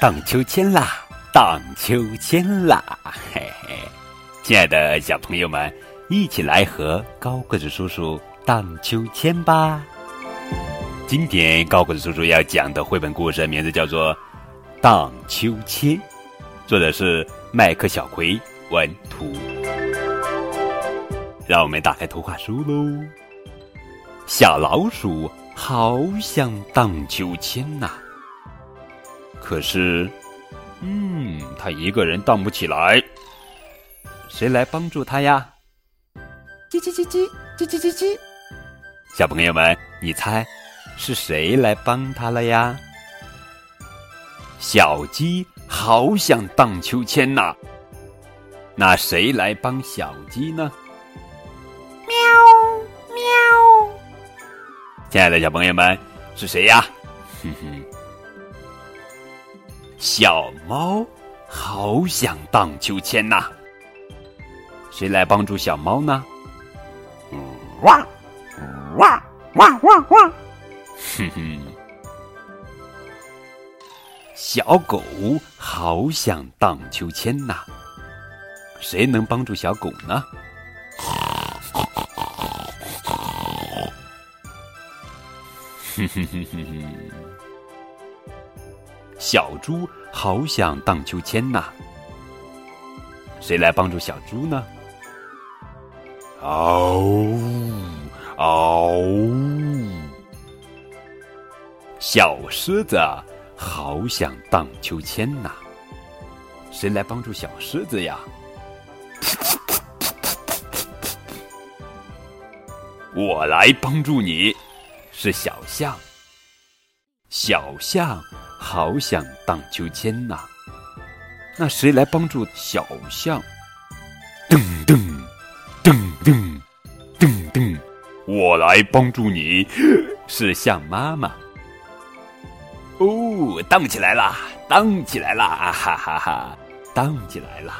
荡秋千啦，荡秋千啦，嘿嘿！亲爱的小朋友们，一起来和高个子叔叔荡秋千吧。今天高个子叔叔要讲的绘本故事名字叫做《荡秋千》，作者是麦克小葵，文图。让我们打开图画书喽。小老鼠好想荡秋千呐。可是，嗯，他一个人荡不起来，谁来帮助他呀？叽叽叽叽叽叽叽叽，小朋友们，你猜是谁来帮他了呀？小鸡好想荡秋千呐，那谁来帮小鸡呢？喵喵，亲爱的小朋友们，是谁呀？哼哼。小猫好想荡秋千呐，谁来帮助小猫呢？哇哇哇哇哇！哼哼。小狗好想荡秋千呐，谁能帮助小狗呢？哼哼哼哼哼。小猪好想荡秋千呐，谁来帮助小猪呢？嗷呜嗷呜！小狮子好想荡秋千呐，谁来帮助小狮子呀？我来帮助你，是小象。小象。好想荡秋千呐，那谁来帮助小象？噔噔噔噔噔噔，我来帮助你，是象妈妈。哦，荡起来啦，荡起来啦，哈哈哈，荡起来了，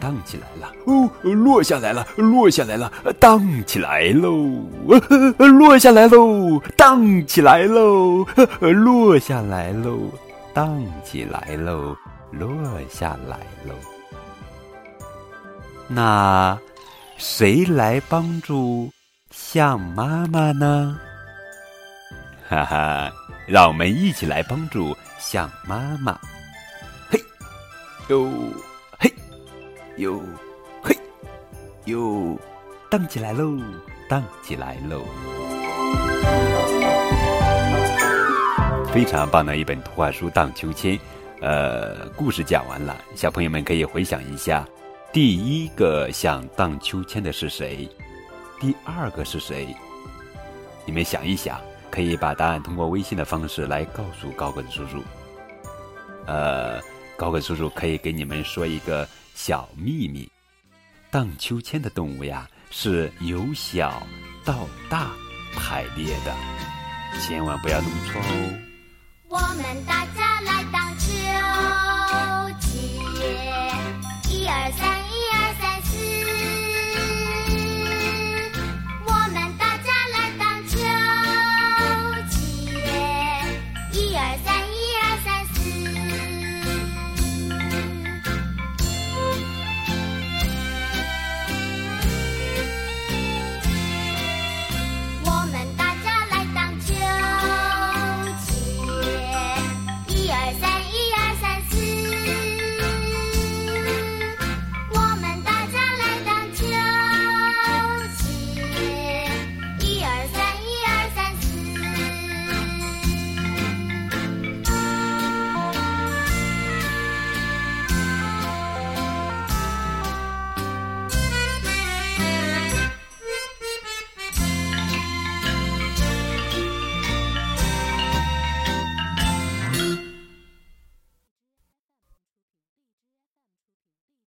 荡起来了。哦，落下来了，落下来了，荡起来喽，落下来喽，荡起来喽，落下来喽。荡起来喽，落下来喽。那谁来帮助象妈妈呢？哈哈，让我们一起来帮助象妈妈。嘿，哟，嘿，哟，嘿，哟，荡起来喽，荡起来喽。非常棒的一本图画书《荡秋千》，呃，故事讲完了，小朋友们可以回想一下，第一个想荡秋千的是谁？第二个是谁？你们想一想，可以把答案通过微信的方式来告诉高个子叔叔。呃，高个子叔叔可以给你们说一个小秘密：荡秋千的动物呀，是由小到大排列的，千万不要弄错哦。我们大家来荡秋千，